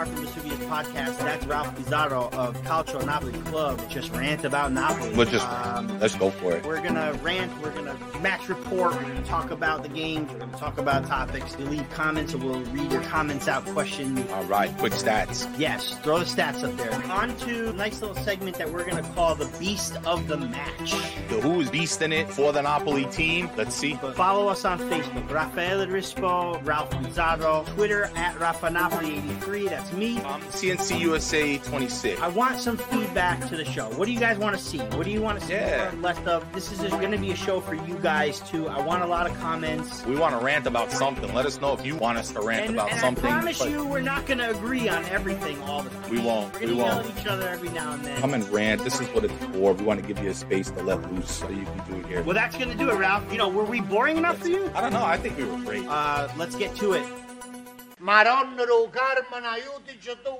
Far from Vesuvius podcast. That's Ralph Pizarro of Calcio Napoli Club. Just rant about Napoli. We'll just Um, let's go for it. we're gonna rant. We're gonna match report. We're gonna talk about the games. We're gonna talk about topics. You leave comments, and we'll read your comments out. Question. All right, quick stats. Yes, throw the stats up there. On to a nice little segment that we're gonna call the Beast of the Match. The who is beasting it for the Napoli team? Let's see. Follow us on Facebook, Rafael Rispo, Ralph Pizarro, Twitter at Rafa Napoli 83. That's me. Um, CNC USA 26. I want some feedback to the show. What do you guys want to see? What do you want to see Yeah. less of? This is going to be a show for you guys too. I want a lot of comments. We want to rant about something. Let us know if you want us to rant And, about and something. I promise but you, we're not going to agree on everything all the time. We won't. We're We to yell won't. at each other every now and then. Come and rant. This is what it's for. We want to give you a space to let loose so you can do it here. Well, that's going to do it, Ralph. You know, were we boring enough for you? I don't know. I think we were great. Uh, let's get to it. Maronna Carmen, aiutaci tu.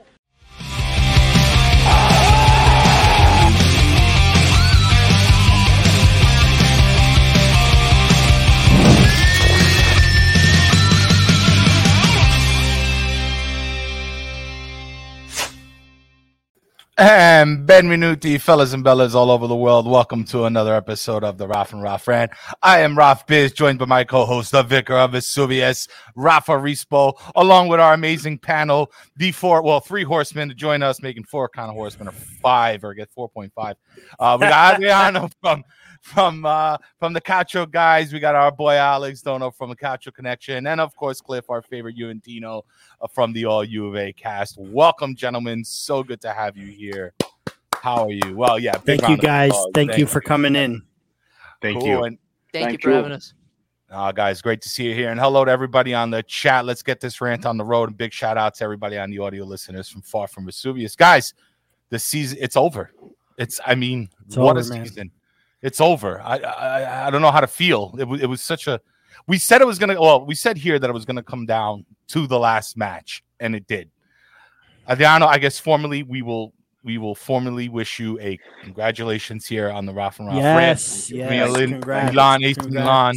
And Benvenuti, fellas and bellas all over the world. Welcome to another episode of the Raf and Raf Rant. I am Raf Biz, joined by my co-host, the Vicar of Vesuvius, Rafa Rispo, along with our amazing panel, the four, well, three horsemen to join us, making four kind of horsemen, or five, or get 4.5. Uh, we got Adriano from from uh from the Cacho guys. We got our boy Alex Dono from the Cacho Connection, and of course Cliff, our favorite Juventino uh, from the All U of A cast. Welcome, gentlemen. So good to have you here. How are you? Well, yeah. Thank you, guys. applause. Thank you for coming in. Thank you. And, Thank, Thank you for you. having us. uh, guys, great to see you here. And hello to everybody on the chat. Let's get this rant on the road. And big shout out to everybody on the audio listeners from far from Vesuvius. Guys, the season it's over. It's I mean, It's what over, a man. Season. It's over. I, I I don't know how to feel. It, was it was such a we said it was gonna well, we said here that it was gonna come down to the last match, and it did. Adriano, I guess formally we will we will formally wish you a congratulations here on the Ralph and Ralph rant. Yes, yes. Milan, Congrats. Milan, AC Milan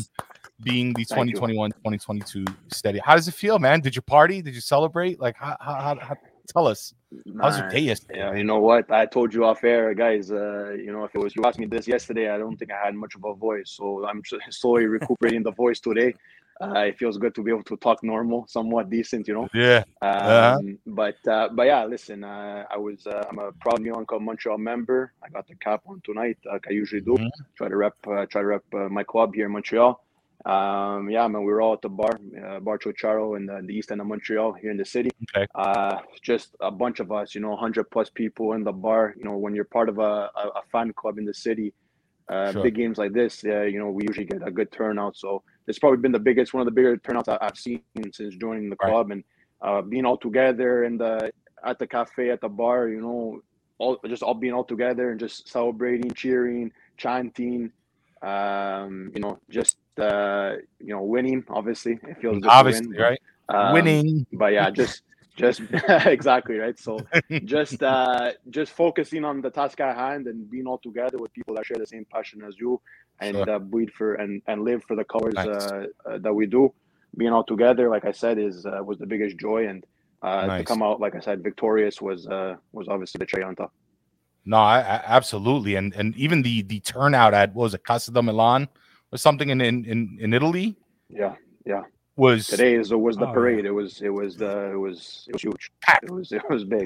being the Thank 2021 2022 steady. How does it feel, man? Did you party? Did you celebrate? Like, how, how, how, how tell us. How's your day yesterday? Yeah, you know what? I told you off air, guys. Uh, you know, if it was you asked me this yesterday, I don't think I had much of a voice. So I'm slowly recuperating the voice today. Uh, it feels good to be able to talk normal, somewhat decent, you know. Yeah. Um, Uh-huh. But uh, but yeah, listen. Uh, I was uh, I'm a proud Milan Club Montreal member. I got the cap on tonight, like I usually do. Mhm. Try to rep uh, try to rep uh, my club here in Montreal. Um, yeah, man, we were all at the bar, uh, Bar Charo in the, the east end of Montreal here in the city. Okay. Uh, just a bunch of us, you know, 100 plus people in the bar. You know, when you're part of a, a, a fan club in the city, uh, Sure. big games like this, yeah, you know, we usually get a good turnout. So it's probably been the biggest, one of the bigger turnouts I- I've seen since joining the Right. club, and uh, being all together and the at the cafe at the bar, you know, all just all being all together and just celebrating, cheering, chanting, um, you know, just uh, you know, winning. Obviously, it feels good Obviously, win, right? um, Winning. but yeah, just just exactly right. So just uh just focusing on the task at hand and being all together with people that share the same passion as you and Sure. uh, bleed for and and live for the colors Nice. uh, uh, that we do. Being all together, like I said, is uh, was the biggest joy, and uh, to come out like I said victorious was uh was obviously the cherry on top. No, I, I absolutely. And and even the the turnout at what was it Casa de Milan or something in in in, in Italy Yeah, yeah. was today is was the Oh, yeah. parade. It was it was the it was it was huge. packed. It was it was big.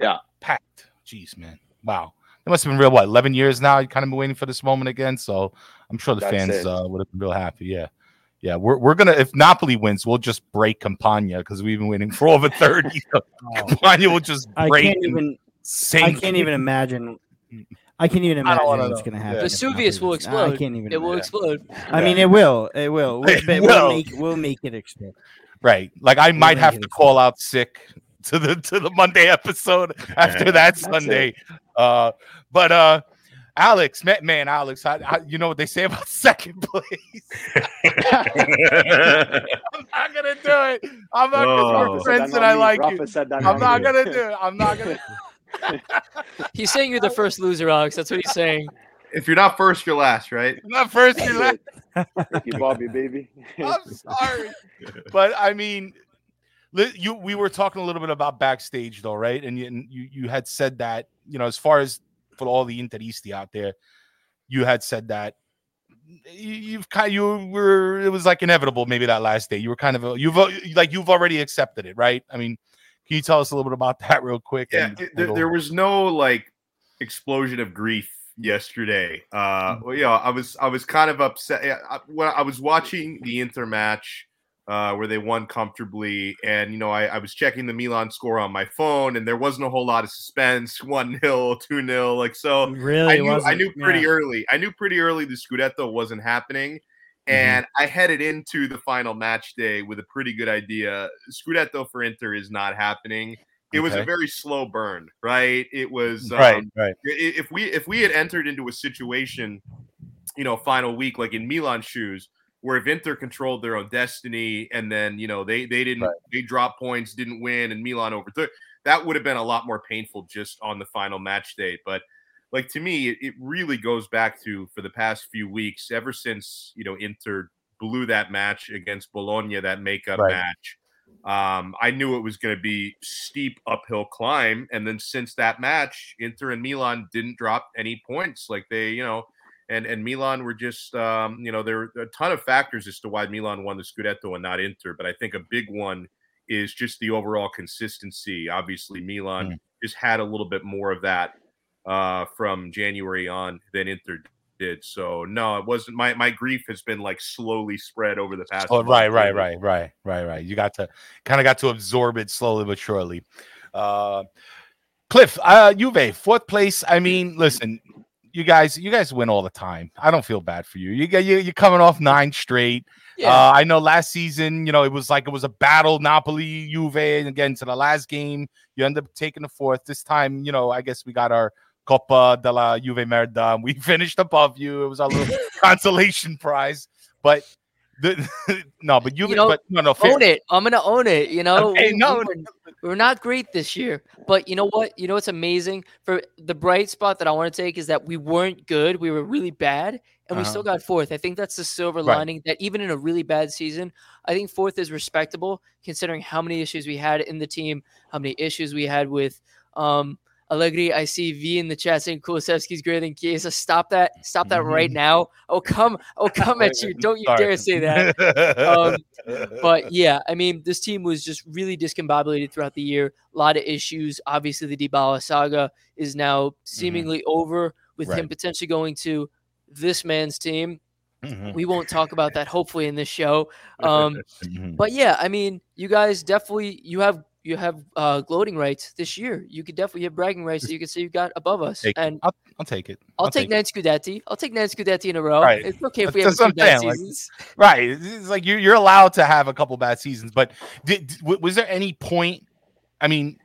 Yeah. Packed. Jeez, man. Wow. It must have been real, what, 11 years now? You kind of been waiting for this moment again. So I'm sure the That's fans uh, would have been real happy. Yeah. Yeah. We're, we're going to, if Napoli wins, we'll just break Campania because we've been waiting for over 30. So Campania will just break. I can't even. sink. I can't even imagine. I can't even imagine wanna what's know. going to happen. Vesuvius will wins. I explode. can't even. It will imagine. explode. I mean, it will. It will. It But will. We'll make. We'll make it explode. Right. Like I might make have to a call out sick to the to the Monday episode after that Sunday. Uh but uh Alex, man, man Alex, I, I, you know what they say about second place. I'm not gonna do it. I'm not Oh. because we're friends and I like you. I'm not gonna do it. I'm not gonna He's saying you're the first loser, Alex. That's what he's saying. If you're not first, you're last, right? I'm not first. You're last. Ricky Bobby, baby. I'm sorry, but I mean, You we were talking a little bit about backstage though, right? And you and you, you had said that you know as far as for all the Interisti out there, you had said that you- you've kind you were it was like inevitable maybe that last day you were kind of a, you've like you've already accepted it right i mean can you tell us a little bit about that real quick Yeah, and it- there, there was no like explosion of grief yesterday. Uh, Mm. well, yeah, I was I was kind of upset I, when I was watching the Inter match uh, where they won comfortably, and you know I, I was checking the Milan score on my phone, and there wasn't a whole lot of suspense, one 0 two 0 like so. Really, I knew I knew pretty yeah. early. I knew pretty early the Scudetto wasn't happening. Mm-hmm. And I headed into the final match day with a pretty good idea. Scudetto for Inter is not happening. It was a very slow burn, right? It was um, right right if we if we had entered into a situation, you know, final week like in Milan shoes, where if Inter controlled their own destiny and then you know they they didn't Right. they dropped points, didn't win, and Milan overtook, that would have been a lot more painful just on the final match day. But like to me, it, it really goes back to for the past few weeks, ever since you know Inter blew that match against Bologna, that makeup Right. match. Um, I knew it was going to be steep uphill climb, and then since that match, Inter and Milan didn't drop any points. Like they, you know, and and Milan were just, um, you know, there are a ton of factors as to why Milan won the Scudetto and not Inter. But I think a big one is just the overall consistency. Obviously, Milan just had a little bit more of that uh, from January on than Inter did. So no, it wasn't. My my grief has been like slowly spread over the past. oh, right right right right right right you got to kind of got to absorb it slowly but surely uh cliff uh juve fourth place i mean listen you guys you guys win all the time i don't feel bad for you you get you, you're coming off nine straight Yeah. Uh, I know last season, you know, it was like it was a battle, Napoli, Juve, and again to the last game, you end up taking the fourth. This time, you know, I guess we got our Coppa della Juve Merda. We finished above you. It was our little consolation prize. But the, no, but Juve, You know, but no, no, fair. own it. I'm gonna own it. You know, Okay, We- no, we were, we were not great this year, but you know what? You know what's amazing for the bright spot that I want to take is that we weren't good. We were really bad, and we Uh-huh. still got fourth. I think that's the silver Right. lining. That even in a really bad season, I think fourth is respectable considering how many issues we had in the team, how many issues we had with um, Allegri. I see V in the chat saying Kulusevski's greater than Chiesa. Stop that! Stop that right now! Oh come! Oh come at you! Don't you Sorry. dare say that! Um, but yeah, I mean, this team was just really discombobulated throughout the year. A lot of issues. Obviously, the Dybala saga is now seemingly over with him Mm-hmm. Potentially going to this man's team. Mhm, We won't talk about that hopefully in this show. Um, mhm. but yeah, I mean, you guys definitely you have you have uh, gloating rights this year. You could definitely have bragging rights that you can say you got above us. Take and I'll, I'll take it. I'll, take, it. nine Scudetti. I'll take nine Scudetti in a row. Right. It's okay if we have That's what few bad like, seasons. right it's like you're, you're allowed to have a couple bad seasons but did, was there any point i mean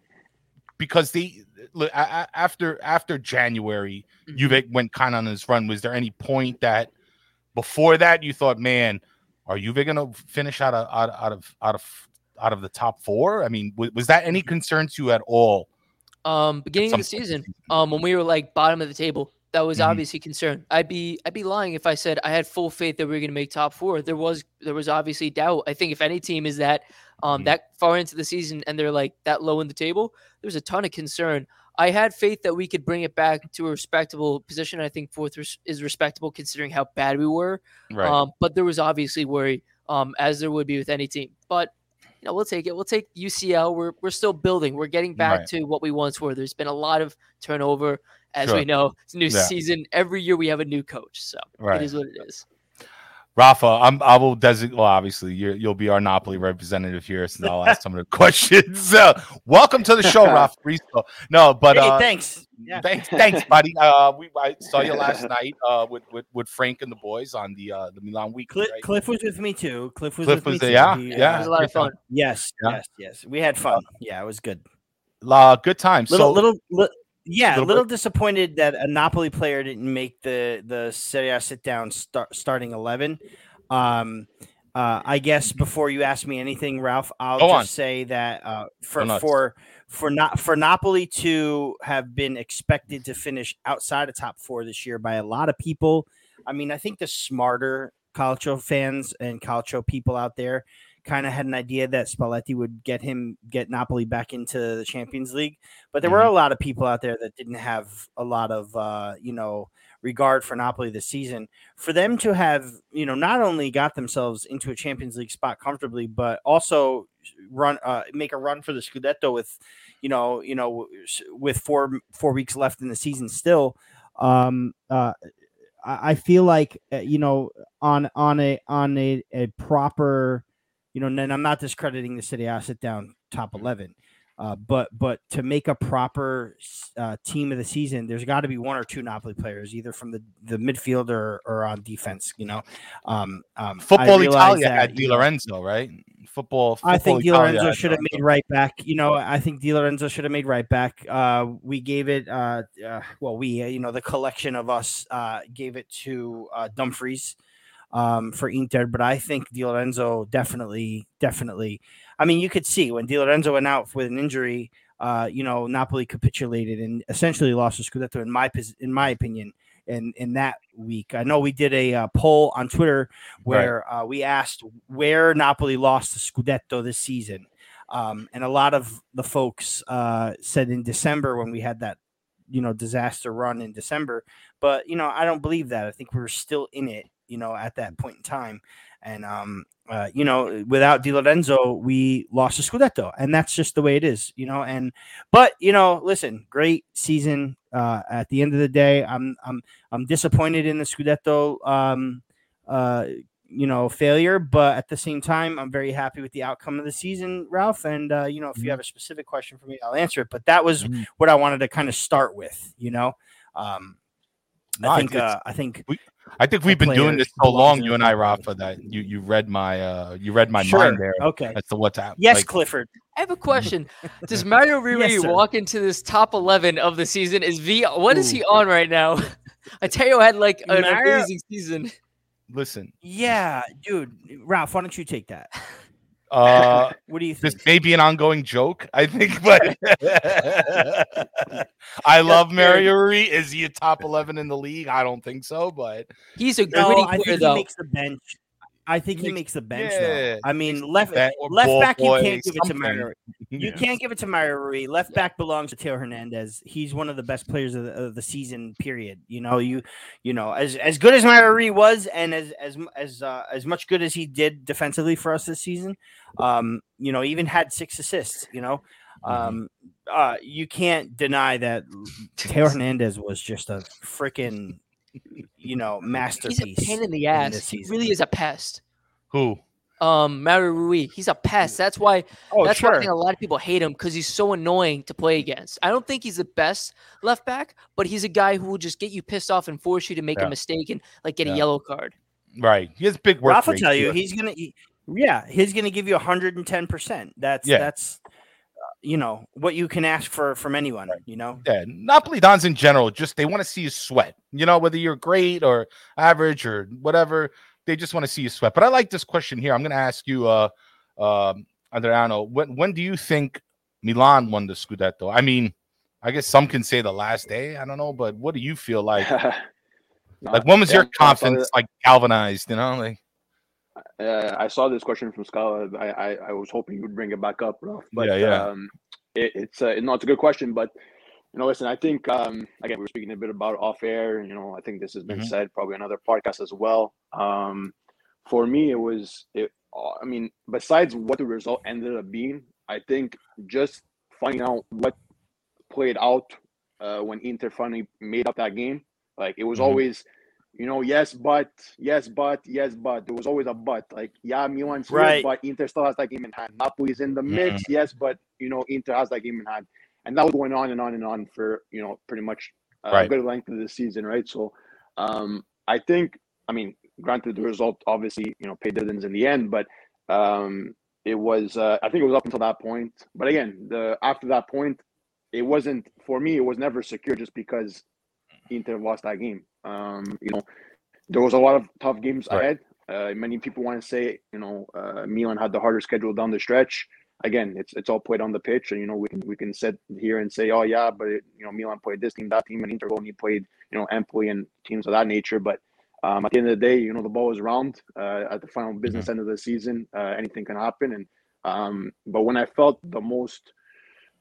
because they look, after after january Mhm. Juve went kind of on this run was there any point that before that you thought man are Juve going to finish out of out, out of out of out of the top four? I mean was, was that any concern to you at all? Um beginning of the some point season um when we were like bottom of the table that was Mhm. obviously concern. I'd be i'd be lying if i said i had full faith that we were going to make top four. There was there was obviously doubt. I think if any team is that um Mhm. that far into the season and they're like that low in the table there's a ton of concern. I had faith that we could bring it back to a respectable position. I think fourth res- is respectable considering how bad we were. Right. Um but there was obviously worry um as there would be with any team. But you know, we'll take it. We'll take UCL. We're we're still building. We're getting back Right. to what we once were. There's been a lot of turnover, as Sure. we know. It's a new Yeah. season. Every year we have a new coach, so Right. it is what it is. Rafa, I'm, I will designate. Well, obviously, you're, you'll be our Napoli representative here, so I'll ask some of the questions. So, welcome to the show, Rafa. Risto. No, but hey, uh, thanks. Yeah. thanks, thanks, buddy. Uh, we I saw you last night uh, with, with with Frank and the boys on the uh, the Milan week. Cliff, right? Cliff was with me too. Cliff was Cliff with was me there, too. yeah, He, yeah. It was a lot of good fun. Yes, Yeah. yes, yes. We had fun. Yeah, it was good. Uh, good time. Little, so, little, li- yeah, a little disappointed that a Napoli player didn't make the the Serie A sit down start, starting eleven. Um, uh, I guess before you ask me anything, Ralph, I'll Go just on. say that uh, for for for not for Napoli to have been expected to finish outside of top four this year by a lot of people. I mean, I think the smarter Calcio fans and Calcio people out there kind of had an idea that Spalletti would get him get Napoli back into the Champions League, but there were a lot of people out there that didn't have a lot of uh, you know regard for Napoli this season. For them to have you know not only got themselves into a Champions League spot comfortably, but also run uh, make a run for the Scudetto with you know you know with four four weeks left in the season still. Um, uh, I I feel like uh, you know on on a on a, a proper you know and I'm not discrediting the city I sit down top 11 uh, but but to make a proper uh, team of the season there's got to be one or two Napoli players either from the the midfield or, or on defense you know um, um Football Italia that, had Di Lorenzo, right? Football. I think Di Lorenzo should have made right back. You know, I think Di Lorenzo should have made right back. Uh, we gave it, uh, uh, well, we, uh, you know, the collection of us uh, gave it to uh, Dumfries um, for Inter, but I think Di Lorenzo definitely, definitely. I mean, you could see when Di Lorenzo went out with an injury. Uh, you know, Napoli capitulated and essentially lost the Scudetto. In my in my opinion, in in that week, I know we did a uh, poll on Twitter where uh, we asked where Napoli lost the Scudetto this season. Um, and a lot of the folks uh, said in December when we had that, you know, disaster run in December. But, you know, I don't believe that. I think we were still in it, you know, at that point in time. And, um, uh, you know, without Di Lorenzo, we lost the Scudetto. And that's just the way it is, you know. And, but, you know, listen, great season. Uh, at the end of the day, I'm, I'm, I'm disappointed in the Scudetto. Um, uh, you know failure but at the same time i'm very happy with the outcome of the season ralph and uh, you know if you have a specific question for me i'll answer it but that was Mhm. what i wanted to kind of start with you know um i I think think it's- uh, i think I think we've been doing this so long, you and I, Rafa, that you you read my uh you read my sure mind there okay as to what's happening. yes like, clifford I have a question. Does Mario Rui Yes, walk into this top 11 of the season? Is V, what is Ooh. he on right now? Ateo had like an Mario- amazing season. listen, yeah dude ralph why don't you take that uh what do you think this may be an ongoing joke, I think, but I love Mario Rui. Is he a top eleven in the league? I don't think so, but He's a no gritty i player think he though. makes the bench i think he Makes- makes the bench yeah, though. i mean left left back you can't give it to something. Mario You can't give it to Mario Rui. Left back belongs to Theo Hernandez. He's one of the best players of the, of the season. Period. You know, you you know as as good as Mario Rui was, and as as as uh, as much good as he did defensively for us this season. Um, you know, even had six assists. You know, um, uh, you can't deny that Theo Hernandez was just a freaking you know masterpiece. He's a pain in the ass. this He really is a pest. Who? Um, Mario Rui, he's a pest. That's why. Oh, that's why I think a lot of people hate him because he's so annoying to play against. I don't think he's the best left back, but he's a guy who will just get you pissed off and force you to make Yeah. a mistake and like get Yeah. a yellow card. Right. He has big work. Ralph will tell you too. he's gonna. he- yeah, he's gonna give you hundred and ten percent. That's Yeah. that's you know what you can ask for from anyone. You know. Yeah, Napoli Dons in general, just they want to see you sweat. You know, whether you're great or average or whatever, they just want to see you sweat. But I like this question here. I'm going to ask you, uh, um, Adriano, when when do you think Milan won the Scudetto? I mean, I guess some can say the last day. I don't know, but what do you feel like? Like, when was Yeah, your confidence like galvanized? You know, like Uh, I saw this question from Scott. I, I, I was hoping you would bring it back up, Ralph. But Yeah, yeah. Um, it, it's uh, no, it's a good question. But you know, listen, I think um, again we were speaking a bit about off air. You know, I think this has been Mhm. said probably another podcast as well. Um, for me, it was it. uh, I mean, besides what the result ended up being, I think just finding out what played out uh, when Inter finally made up that game. Like it was Mhm. always, you know, yes, but yes, but yes, but there was always a but. Like yeah, Milan's here, Right. but Inter still has that game in hand. Napoli's in the mix, yes, but you know, Inter has that game in hand, and that was going on and on and on for you know pretty much a Right. good length of the season, right? So, um, I think, I mean, granted, the result obviously you know paid dividends in the end, but um, it was uh, I think it was up until that point. But again, the after that point, it wasn't for me. It was never secure just because Inter lost that game. Um, you know, there was a lot of tough games Right. ahead. Uh, many people want to say, you know, uh, Milan had the harder schedule down the stretch. Again, it's it's all played on the pitch, and you know we can we can sit here and say, oh yeah, but it, you know Milan played this team, that team, and Inter only played you know Empoli and teams of that nature. But um, at the end of the day, you know, the ball is round. Uh, at the final Mm-hmm. business end of the season, uh, anything can happen. And um, but when I felt the most,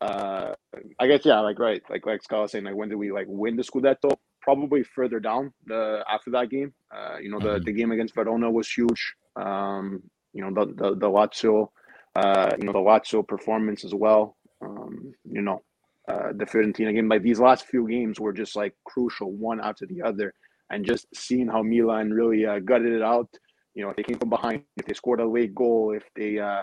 uh, I guess yeah, like right, like like Scott was saying, like when did we like win the Scudetto? Probably further down the after that game. Uh, you know, the Mhm. the game against Verona was huge. Um, you know, the the, the Lazio, uh, you know, the Lazio performance as well. Um, you know, uh, the Fiorentina game. Like these last few games were just like crucial, one after the other, and just seeing how Milan really uh, gutted it out. You know, if they came from behind, if they scored a late goal, if they, uh,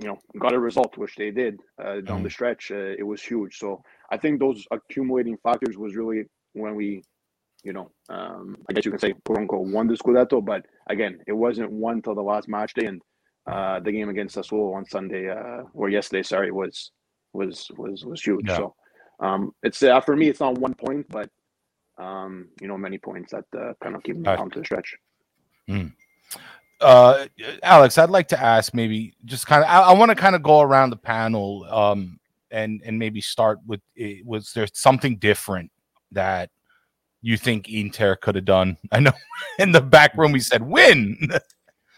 you know, got a result, which they did uh, down the stretch, uh, it was huge. So I think those accumulating factors was really when we, you know, um, I guess you can say quote unquote won the Scudetto, but again, it wasn't won till the last match day and uh, the game against Sassuolo on Sunday uh, or yesterday, sorry, was was was was huge. Yeah. So um, it's uh, for me, it's not one point, but um, you know, many points that uh, kind of keep me down to the stretch. Uh alex i'd like to ask maybe just kind of i, I want to kind of go around the panel um and and maybe start with eh, was there something different that you think inter could have done i know in the back room we said win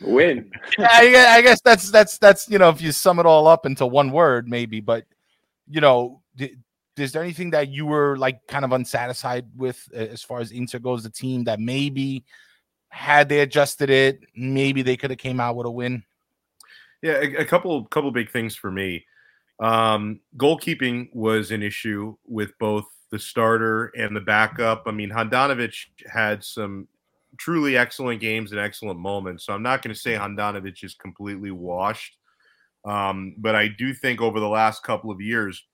Win. I, I guess that's that's that's you know if you sum it all up into one word maybe but you know di- is there anything that you were like kind of unsatisfied with uh, as far as inter goes the team that maybe had they adjusted it maybe they could have came out with a win Yeah, a, a couple couple big things for me. Um, goalkeeping was an issue with both the starter and the backup. I mean, Handanovic had some truly excellent games and excellent moments. So I'm not going to say Handanovic is completely washed, um, but I do think over the last couple of years,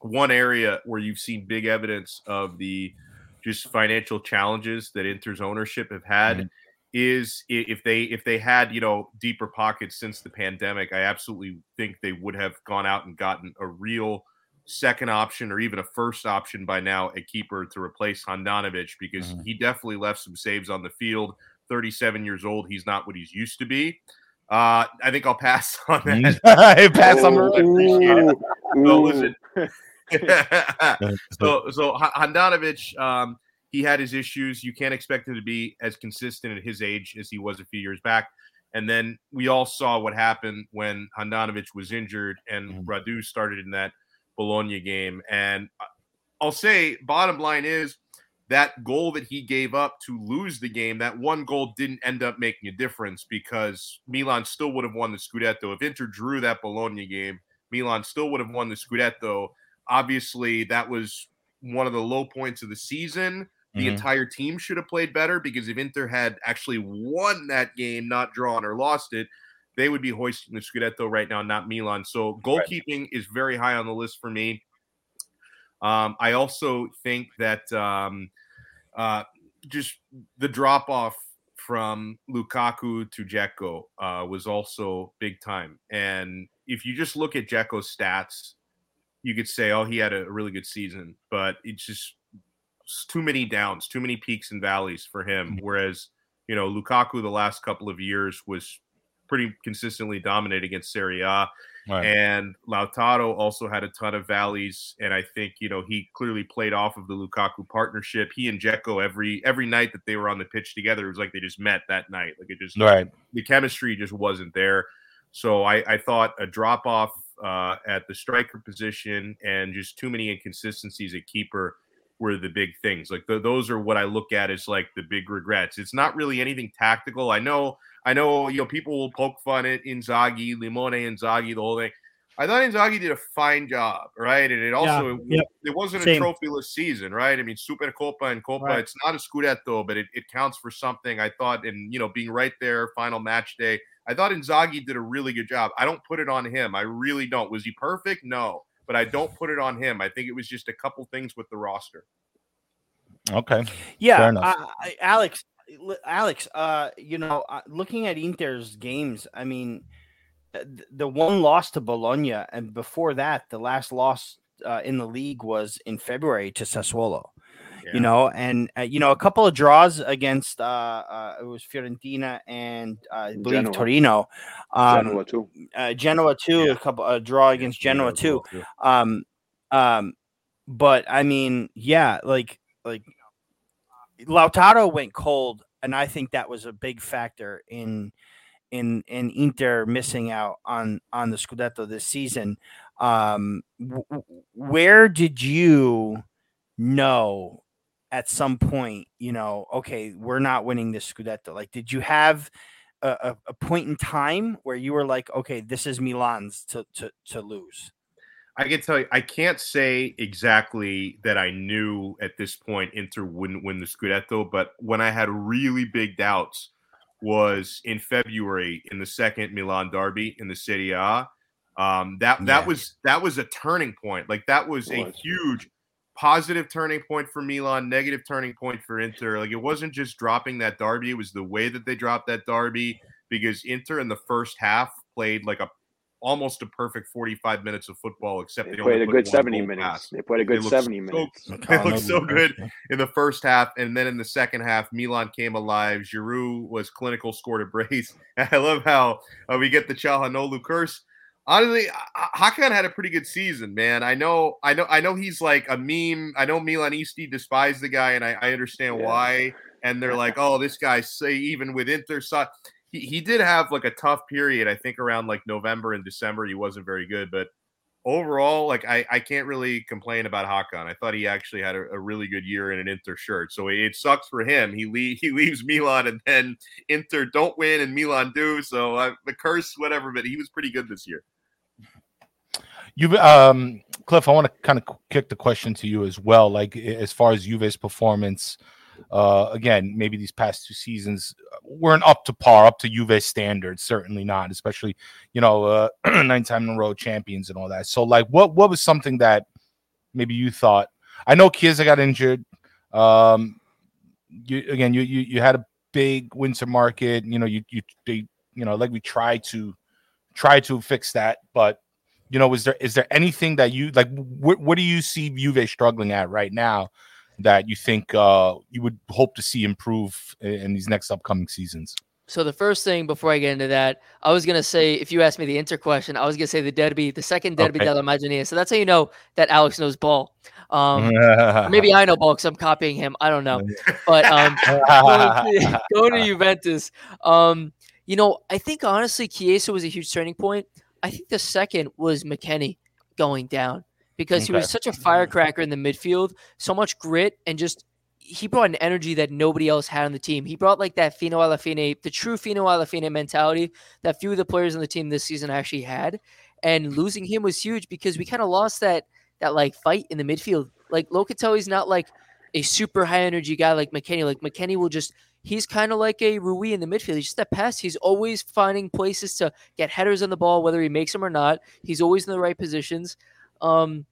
one area where you've seen big evidence of the just financial challenges that Inter's ownership have had is if they if they had you know deeper pockets since the pandemic, I absolutely think they would have gone out and gotten a real second option or even a first option by now a keeper to replace Handanovic because Mhm. he definitely left some saves on the field. 37 years old, he's not what he's used to be. Uh, I think I'll pass on that. Hey, pass on the appreciate it. Ooh, So listen, so so Handanovic, um, he had his issues. You can't expect him to be as consistent at his age as he was a few years back. And then we all saw what happened when Handanovic was injured and Mhm. Radu started in that Bologna game. And uh, I'll say, bottom line is that goal that he gave up to lose the game, that one goal didn't end up making a difference because Milan still would have won the Scudetto. If Inter drew that Bologna game, Milan still would have won the Scudetto. Obviously, that was one of the low points of the season. The Mhm. entire team should have played better because if Inter had actually won that game, not drawn or lost it, they would be hoisting the Scudetto right now, not Milan. So goalkeeping is very high on the list for me. Um, I also think that um, uh, just the drop off from Lukaku to Dzeko uh, was also big time. And if you just look at Dzeko's stats, you could say, oh, he had a really good season, but it's just it's too many downs, too many peaks and valleys for him. Mm-hmm. Whereas, you know, Lukaku the last couple of years was pretty consistently dominant against Serie A. Right. And Lautaro also had a ton of valleys, and I think you know he clearly played off of the Lukaku partnership. He and Dzeko every every night that they were on the pitch together, it was like they just met that night. Like it just right the chemistry just wasn't there. So I, I thought a drop off uh, at the striker position and just too many inconsistencies at keeper were the big things. Like th those are what I look at as like the big regrets. It's not really anything tactical. I know, I know, you know, people will poke fun at Inzaghi, Limone, Inzaghi, the whole thing. I thought Inzaghi did a fine job, right? And it also Yeah, yep. it wasn't Same. a trophyless season, right? I mean, Supercoppa and Coppa, Right. it's not a Scudetto, but it, it counts for something. I thought, and you know, being right there, final match day, I thought Inzaghi did a really good job. I don't put it on him. I really don't. Was he perfect? No, but I don't put it on him. I think it was just a couple things with the roster. okay Yeah, Fair enough. I, I, Alex, Alex, uh, you know, uh, looking at Inter's games, I mean, uh, the one loss to Bologna, and before that, the last loss uh, in the league was in February to Sassuolo. Yeah. You know, and uh, you know, a couple of draws against uh, uh, it was Fiorentina and uh, I believe Genoa. Torino, um, Genoa too. uh, Genoa too, a couple a draw against Genoa too. Um, um, but I mean, yeah, like like Lautaro went cold and I think that was a big factor in in in Inter missing out on on the Scudetto this season. Um, w- where did you know at some point, you know, okay, we're not winning this Scudetto? Like, did you have a, a, point in time where you were like, okay, this is Milan's to to to lose? I can tell you, I can't say exactly that I knew at this point Inter wouldn't win the Scudetto, but when I had really big doubts was in February in the second Milan derby in the Serie A. Um, that Yeah. that was that was a turning point. Like that was a huge positive turning point for Milan, negative turning point for Inter. Like it wasn't just dropping that derby; it was the way that they dropped that derby because Inter in the first half played like a almost a perfect 45 minutes of football, except They they, played only a put good 70 minutes. past. They played a good 70 so- minutes. They looked so good in the first half, and then in the second half, Milan came alive. Giroud was clinical, scored a brace. I love how uh, we get the Calhanoglu curse. Honestly, Hakan had a pretty good season, man. I know, I know, I know he's like a meme. I know Milanisti despised the guy, and I, I understand Yeah. why. And they're like, "Oh, this guy say even with Inter." So he, he did have like a tough period. I think around like November and December, he wasn't very good, but overall, like I, I can't really complain about Hakan. I thought he actually had a, a really good year in an Inter shirt. So it, it sucks for him. He le- he leaves Milan and then Inter don't win and Milan do. So uh, the curse, whatever. But he was pretty good this year. You, um, Cliff, I want to kind of kick the question to you as well. Like, as far as Juve's performance, uh, again, maybe these past two seasons weren't up to par, up to Juve's standards. Certainly not, especially you know, uh, nine time in a row champions and all that. So, like, what what was something that maybe you thought? I know Chiesa got injured. Um, you again, you you you had a big winter market. You know, you you they you know, like we tried to try to fix that, but you know, is there is there anything that you like? What what do you see Juve struggling at right now that you think uh, you would hope to see improve in, in these next upcoming seasons? So the first thing before I get into that, I was gonna say if you asked me the Inter question, I was gonna say the derby, the second derby Okay. della Madonnina. So that's how you know that Alex knows ball. Um, maybe I know ball because I'm copying him. I don't know, but um, going, to, going to Juventus, um, you know, I think honestly, Chiesa was a huge turning point. I think the second was McKennie going down because he was such a firecracker in the midfield, so much grit, and just he brought an energy that nobody else had on the team. He brought like that fino alla fine, the true fino alla fine mentality that few of the players on the team this season actually had. And losing him was huge because we kind of lost that that like fight in the midfield. Like Locatelli's not like a super high energy guy like McKennie. Like McKennie will just he's kind of like a Rui in the midfield. He's just that pass. He's always finding places to get headers on the ball, whether he makes them or not. He's always in the right positions. Um,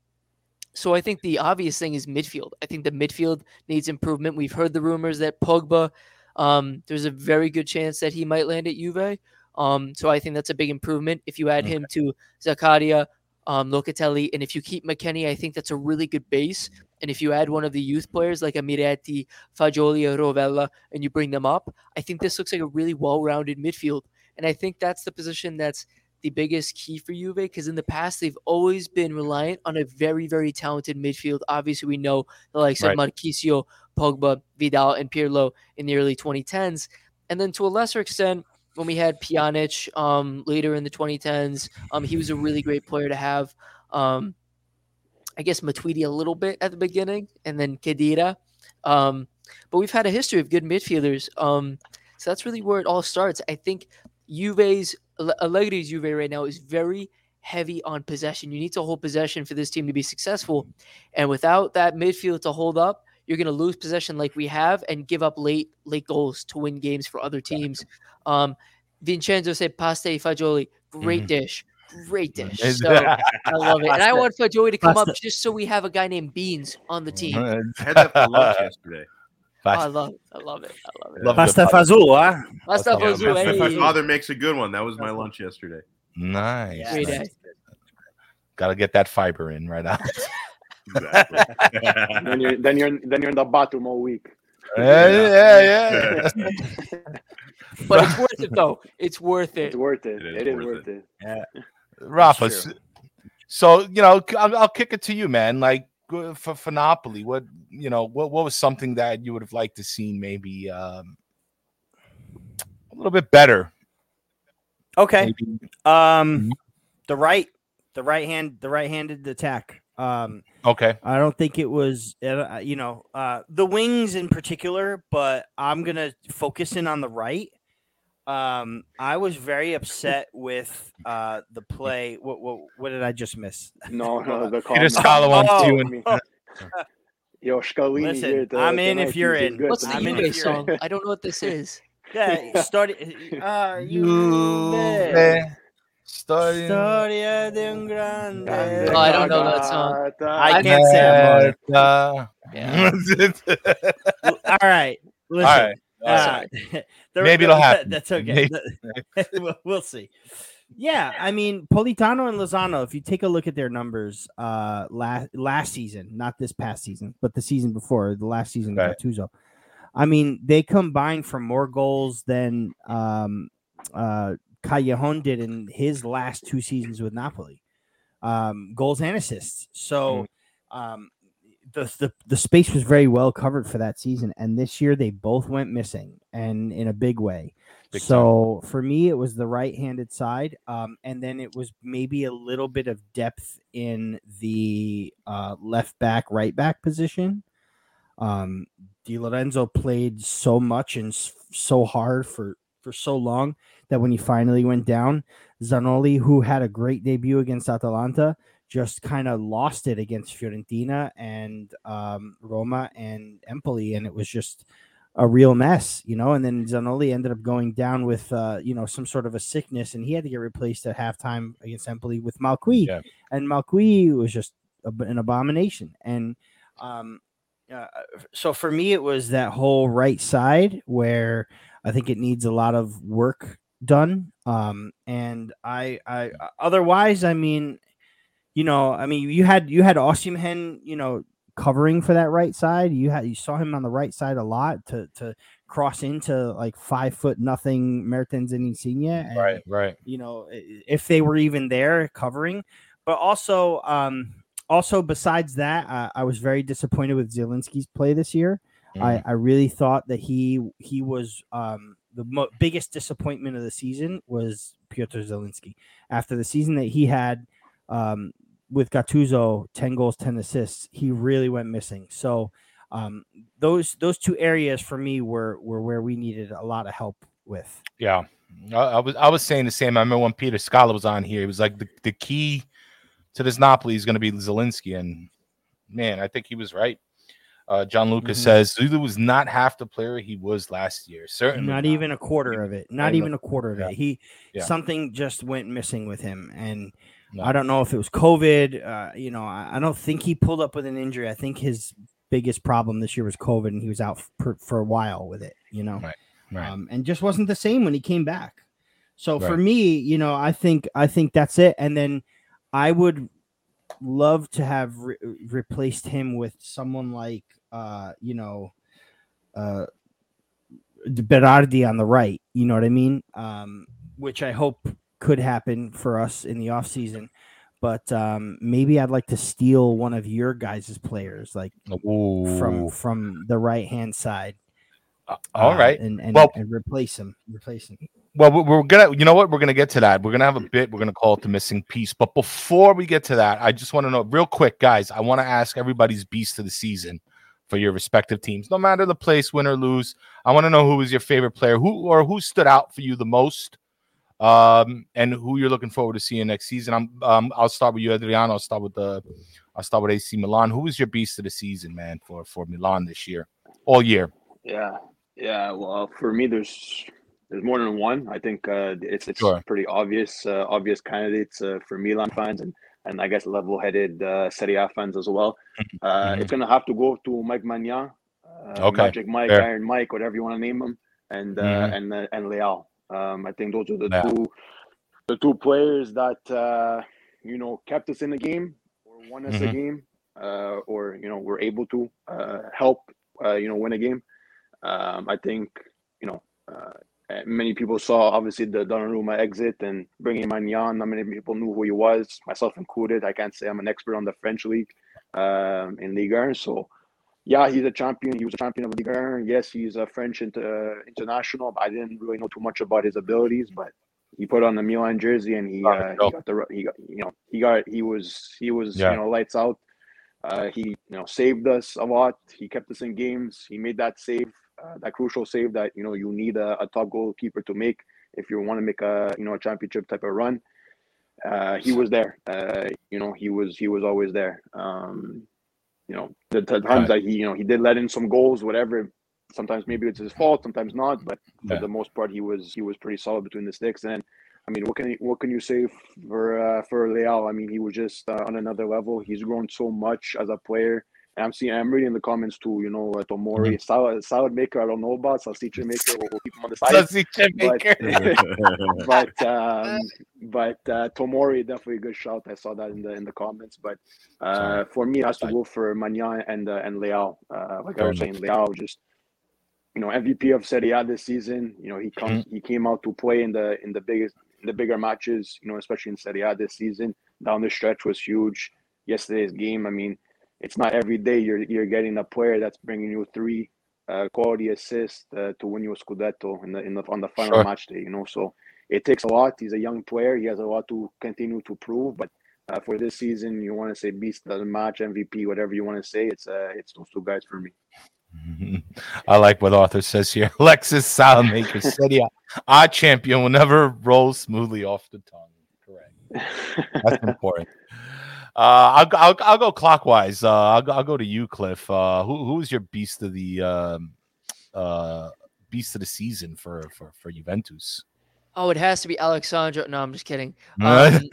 so I think the obvious thing is midfield. I think the midfield needs improvement. We've heard the rumors that Pogba, um, there's a very good chance that he might land at Juve. Um, so I think that's a big improvement. If you add him to Zakaria, um, Locatelli, and if you keep McKennie, I think that's a really good base. And if you add one of the youth players like Amiretti, Fagioli, or Rovella, and you bring them up, I think this looks like a really well-rounded midfield. And I think that's the position that's the biggest key for Juve because in the past they've always been reliant on a very, very talented midfield. Obviously, we know the likes Right. of Marchisio, Pogba, Vidal, and Pirlo in the early 2010s. And then to a lesser extent, when we had Pjanic um, later in the 2010s, um, he was a really great player to have. Um, I guess Matuidi a little bit at the beginning, and then Khedira. Um, but we've had a history of good midfielders. Um, so that's really where it all starts. I think Juve's Allegri's Juve right now is very heavy on possession. You need to hold possession for this team to be successful, and without that midfield to hold up, you're going to lose possession like we have and give up late late goals to win games for other teams. Um, Vincenzo said pasta e fagioli, great Mhm. dish, great dish. So I love it, and I want Fagioli to come up just so we have a guy named Beans on the team. Oh, I had that for lunch yesterday. I love it. I love it. I love it. Love Pasta the- Fazul, huh? Pasta Yeah, Yeah, Fagioli, my, my father makes a good one. That was my lunch yesterday. Nice. Great nice. Got to get that fiber in right out. Exactly. then you're then you're then you're in the bathroom all week. Yeah, yeah, yeah. yeah. But it's worth it though. It's worth it. It's worth it. It is it is worth worth it. Rafa. That's s- So you know, c- I'll, I'll kick it to you, man. Like for for Napoli, what you know, what what was something that you would have liked to see maybe um, a little bit better. Okay. Maybe. Um, the right, the right hand, the right-handed attack. Um, Okay. I don't think it was, uh, you know, uh, the wings in particular, but I'm gonna focus in on the right. Um, I was very upset with uh the play. What what what did I just miss? No, no, the Peter comment. Scala wants Oh, you. I And, mean, oh. Yo, Scalini Listen, here. to- I'm in if you're he's- he's in. good What's the I'm in tonight. if Juve you're- song? I don't know what this is. Yeah, started. Uh, you. Juve, Story- Storia de un grande. Oh, I don't know that song. I can't say it, Yeah. All right. Listen. All right. All uh, right. Maybe the- it'll happen. That's okay. We'll, we'll see. Yeah, I mean Politano and Lozano. If you take a look at their numbers, uh, last last season, not this past season, but the season before, the last season Right. of Gattuso. I mean, they combined for more goals than um, uh, Callejon did in his last two seasons with Napoli, um, goals and assists. So um, the, the the space was very well covered for that season, and this year they both went missing, and in a big way. Big time. so for me, it was the right-handed side, um, and then it was maybe a little bit of depth in the uh, left back, right back position. Um, Di Lorenzo played so much and so hard for for so long that when he finally went down, Zanoli, who had a great debut against Atalanta, just kind of lost it against Fiorentina and um, Roma and Empoli, and it was just a real mess, you know. And then Zanoli ended up going down with, uh, you know, some sort of a sickness, and he had to get replaced at halftime against Empoli with Malcuit, Yeah. and Malcuit was just an abomination. And um, uh, so for me, it was that whole right side where I think it needs a lot of work done. Um, and I, I, otherwise, I mean, you know, I mean, you had you had Osimhen, you know, covering for that right side. You had you saw him on the right side a lot to to cross into like five foot nothing Mertens and Insigne. And, Right. Right. you know, if they were even there covering. But also, um, also besides that, uh, I was very disappointed with Zielinski's play this year. Mm. I, I really thought that he he was um, the mo- biggest disappointment of the season was Piotr Zielinski. After the season that he had um, with Gattuso, ten goals, ten assists, he really went missing. So um, those those two areas for me were were where we needed a lot of help with. Yeah, I, I was I was saying the same. I remember when Peter Scala was on here. He was like the, the key to this Napoli is going to be Zielinski, and man, I think he was right. Uh, John Lucas Mhm. says Zulu was not half the player he was last year. Certainly not even a quarter of it. Not even a quarter of Yeah. it. He Yeah. something just went missing with him, and No. I don't know if it was COVID. Uh, you know, I, I don't think he pulled up with an injury. I think his biggest problem this year was COVID, and he was out for, for a while with it. You know, Right, right. Um, and just wasn't the same when he came back. So for me, you know, I think I think that's it. And then I would love to have re- replaced him with someone like, uh, you know, uh, Berardi on the right. You know what I mean? Um, which I hope could happen for us in the off season. But um, maybe I'd like to steal one of your guys' players, like from Ooh. from the right hand side. all uh, right. and and, Well- and replace him. Replace him. Well, we're gonna, you know what? We're gonna get to that. We're gonna have a bit. We're gonna call it the missing piece. But before we get to that, I just want to know real quick, guys. I want to ask everybody's beast of the season for your respective teams, no matter the place, win or lose. I want to know who was your favorite player, who or who stood out for you the most, um, and who you're looking forward to seeing next season. I'm, um, I'll start with you, Adriano. I'll start with the, I'll start with AC Milan. Who was your beast of the season, man, for for Milan this year, all year? Yeah, yeah. Well, for me, there's there's more than one. I think uh, it's it's Sure. pretty obvious uh, obvious candidates uh, for Milan fans and and I guess level-headed uh, Serie A fans as well. Uh, Mhm. It's gonna have to go to Mike Maignan, uh, Okay, Magic Mike, fair. Iron Mike, whatever you want to name him, and uh, Mhm. and uh, and Leão. Um, I think those are the Yeah. two the two players that uh, you know kept us in the game or won us a Mhm. game uh, or you know were able to uh, help uh, you know win a game. Um, I think you know many people saw obviously the Donnarumma exit and bringing Maignan. Not many people knew who he was, myself included. I can't say I'm an expert on the French league um, in Ligue 1, so yeah, he's a champion. He was a champion of Ligue 1. Yes, he's a French inter, international. I didn't really know too much about his abilities, but he put on the Milan jersey and he, uh, he got the he got you know he got he was he was Yeah. you know lights out. Uh, he you know saved us a lot. He kept us in games. He made that save, uh, that crucial save that you know you need a, a top goalkeeper to make if you want to make a you know a championship type of run. Uh, he was there. Uh, you know he was he was always there. Um, you know the, the times Right. that he you know he did let in some goals, whatever. Sometimes maybe it's his fault, sometimes not, but for the most part he was he was pretty solid between the sticks. And I mean, what can you, what can you say for uh, for Leão? I mean, he was just uh, on another level. He's grown so much as a player. I'm seeing, I'm reading the comments too. You know, uh, Tomori, Mm-hmm. salad, salad maker. I don't know about salsicha maker. We'll, we'll keep him on the side. See, Chip But, Maker. but um, but uh, Tomori definitely a good shout. I saw that in the in the comments. But uh, for me, it has to go for Maignan and uh, and Leão. Uh, like I was saying, Leão just you know MVP of Serie A this season. You know he comes Mm-hmm. he came out to play in the in the biggest in the bigger matches. You know especially in Serie A this season. Down the stretch was huge. Yesterday's game. I mean, it's not every day you're you're getting a player that's bringing you three uh, quality assists uh, to win you a scudetto in the in the on the final Sure. match day. You know, so it takes a lot. He's a young player. He has a lot to continue to prove. But uh, for this season, you want to say beast of the match, MVP, whatever you want to say. It's uh, it's those two guys for me. I like what Arthur says here. Alexis Salamaker said, "Yeah, our champion will never roll smoothly off the tongue." Correct. That's important. Uh, I'll, go- I'll I'll go clockwise. Uh, I'll go, I'll go to you, Cliff. Uh, who who's your beast of the um, uh, beast of the season for for for Juventus? Oh, it has to be Alex Sandro. No, I'm just kidding. Um,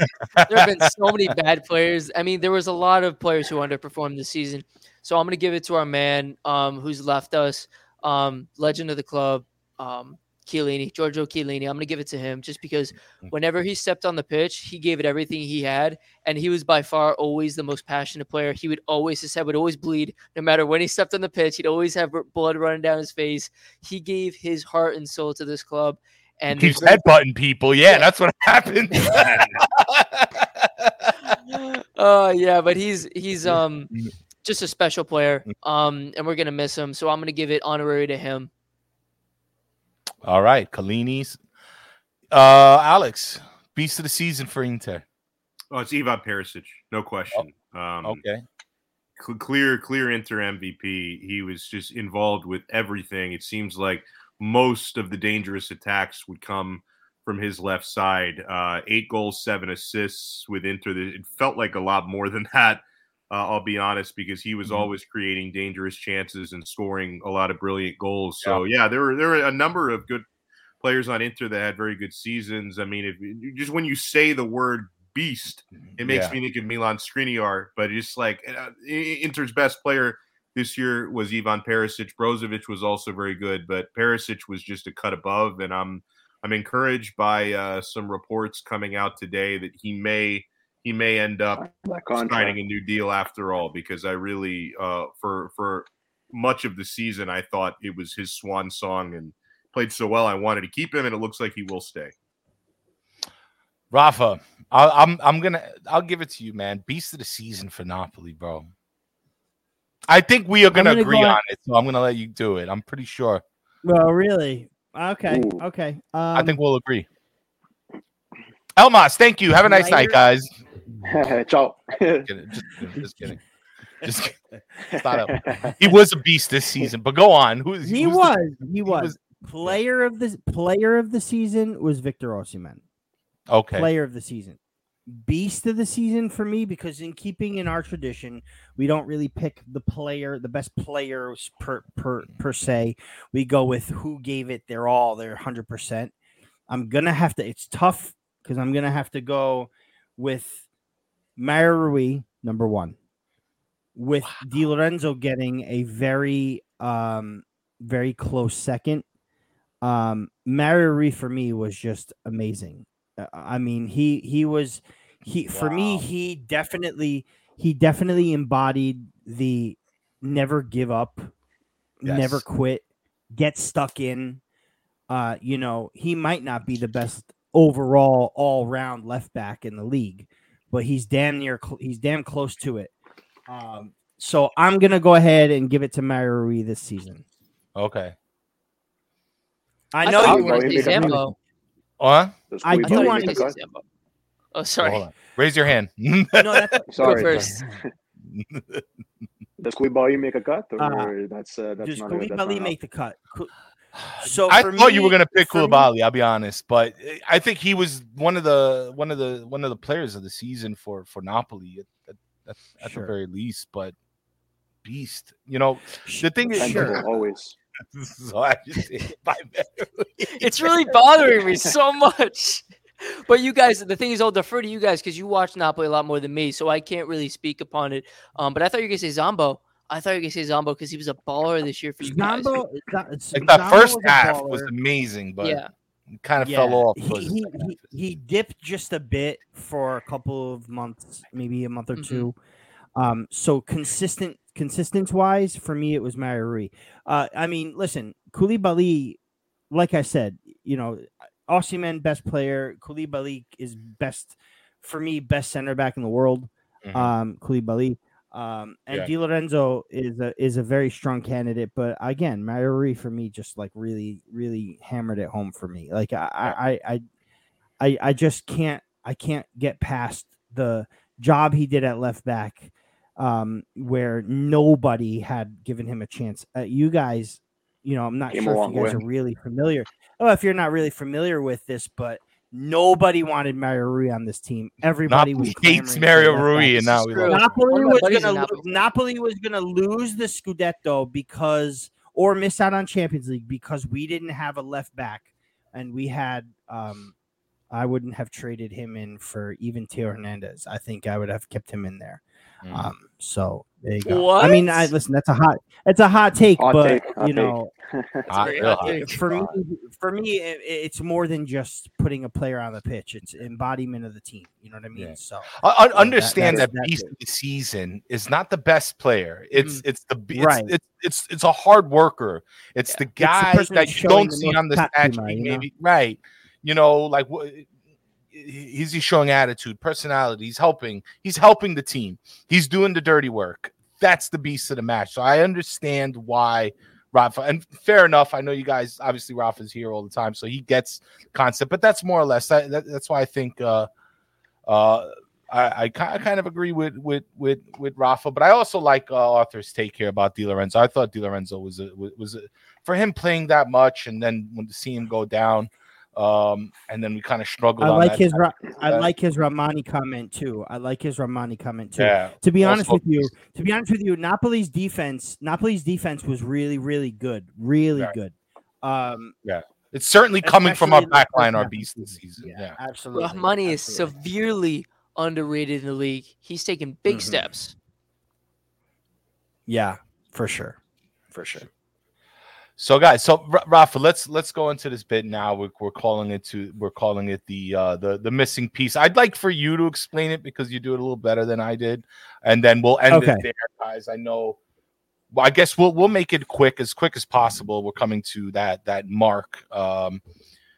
there have been so many bad players. I mean, there was a lot of players who underperformed this season. So I'm going to give it to our man um, who's left us, um, legend of the club, um, Chiellini, Giorgio Chiellini. I'm going to give it to him just because whenever he stepped on the pitch, he gave it everything he had, and he was by far always the most passionate player. He would always his head would always bleed, no matter when he stepped on the pitch. He'd always have blood running down his face. He gave his heart and soul to this club, and Keeps there's headbutting people. Yeah, that's what happened. Oh yeah, but he's he's um Mm. just a special player. Um, and we're gonna miss him. So I'm gonna give it honorary to him. All right, Kalini's. Uh, Alex, beast of the season for Inter. Oh, it's Ivan Perisic, no question. Um, Okay. cl- clear, clear Inter MVP. He was just involved with everything. It seems like most of the dangerous attacks would come from his left side. Uh, eight goals, seven assists with Inter. It felt like a lot more than that. Uh, I'll be honest, because he was Mhm. always creating dangerous chances and scoring a lot of brilliant goals. So yeah, there were there were a number of good players on Inter that had very good seasons. I mean, if just when you say the word beast, it makes Yeah. me think of Milan Skriniar, but it's like uh, Inter's best player this year was Ivan Perisic. Brozovic was also very good, but Perisic was just a cut above, and I'm I'm encouraged by uh, some reports coming out today that he may he may end up signing a new deal after all because I really uh, for for much of the season I thought it was his swan song and played so well I wanted to keep him and it looks like he will stay. Rafa, I'll, I'm I'm gonna I'll give it to you, man. Beast of the season for Napoli, bro. I think we are gonna, gonna agree go on on- it, so I'm gonna let you do it. I'm pretty sure. Well, really? Okay. Ooh. Okay. Um, I think we'll agree. Elmas, thank you. Have a nice night, guys. Ciao. Kidding, Just, just kidding. Just kidding. Stop it. He was a beast this season, but go on. Who he who's the- was. he was. was- Player of the player of the season was Victor Osimhen. okay. Player of the season. Beast of the season for me because in keeping in our tradition, we don't really pick the player, the best players per per per se. We go with who gave it their all, their hundred percent. I'm gonna have to. It's tough because I'm gonna have to go with Mario Rui number one, with Di Lorenzo getting a very um very close second. Um, Mario Rui for me was just amazing. Uh, I mean, he he was he for me he definitely he definitely embodied the never give up, never quit, get stuck in. Uh, you know, he might not be the best overall all round left back in the league, but he's damn near cl- he's damn close to it. Um, so I'm gonna go ahead and give it to Mario this season. Okay. I I know thought you you want going to to say make. Huh? I do I thought you want were make to going a to cut? say Zambo. Oh, sorry. Hold on. Raise your hand. No, that's Sorry. first. Does Koulibaly make a cut, or Uh, that's uh, that's Does not a, that's Koulibaly not make the cut? Cou- So I for thought you were gonna pick for me- Koulibaly. I'll be honest, but eh, I think he was one of the one of the one of the players of the season for for Napoli at, at, at, at Sure. the very least. But beast, you know, the thing is, dependable always. so I just by It's really bothering me so much. But you guys, the thing is, I'll defer to you guys because you watch Napoli a lot more than me, so I can't really speak upon it. Um, but I thought you were gonna say Zombo. I thought you could say Zombo because he was a baller this year for you guys. Zambo, like the Zambo first was half was amazing, but yeah, kind of Yeah, fell off. He, he, he, he dipped just a bit for a couple of months, maybe a month or Mhm. two. Um, so consistent, consistent wise, for me, it was Mario Rui. Uh, I mean, listen, Koulibaly, like I said, you know, Osimhen best player. Koulibaly is best for me, best center back in the world. Mhm. Um, Koulibaly. Um, and Yeah. Di Lorenzo is a is a very strong candidate, but again, Mario for me just like really, really hammered it home for me. Like I, I, I, I, I just can't, I can't get past the job he did at left back, um, where nobody had given him a chance. Uh, you guys, you know, I'm not Came sure if you guys way. are really familiar. Oh, if you're not really familiar with this, but nobody wanted Mario Rui on this team. Everybody was Napoli hates Mario Rui, and now we Screw love Napoli One of my was gonna lo- Napoli. Napoli was gonna lose the Scudetto because or miss out on Champions League because we didn't have a left back and we had um I wouldn't have traded him in for even Theo Hernandez. I think I would have kept him in there. Mhm. Um so there you go. I mean I listen that's a hot it's a hot take, Hot but take, you know Hot- very real hot hot. take. for me for me it, it's more than just putting a player on the pitch. It's embodiment of the team. You know what I mean? Yeah. So I, I understand that's- that, that's beast of the season is not the best player. It's mm. it's the it's, Right. it's it's it's a hard worker. It's the the guy person that you don't see on the stat charisma, sheet, you know? right. You know, like what is he showing attitude, personality? He's helping. He's helping the team. He's doing the dirty work. That's the beast of the match. So I understand why Rafa and fair enough. I know you guys obviously Rafa's here all the time, so he gets concept, but that's more or less that, that that's why I think uh uh I, I, kind of agree with with with with Rafa, but I also like uh, Arthur's take here about Di Lorenzo. I thought Di Lorenzo was a, was was a, for him playing that much, and then when to see him go down, um, and then we kind of struggled. I like that his side. Ra- I like his Rahmani comment too. I like his Rahmani comment too. yeah. To be honest with you, to be honest with you, Napoli's defense, Napoli's defense was really, really good, really Right. good. Um, yeah, It's certainly coming from our especially in the back line, our half beast this season. season. Yeah. absolutely. Rahmani is severely underrated in the league. He's taking big Mhm. steps. Yeah, for sure, for sure. So guys, so Ra- Rafa, let's let's go into this bit now. We're, we're calling it to we're calling it the uh the the missing piece. I'd like for you to explain it because you do it a little better than I did, and then we'll end Okay. it there, guys. I know. Well, I guess we'll we'll make it quick as quick as possible. We're coming to that that mark. Um,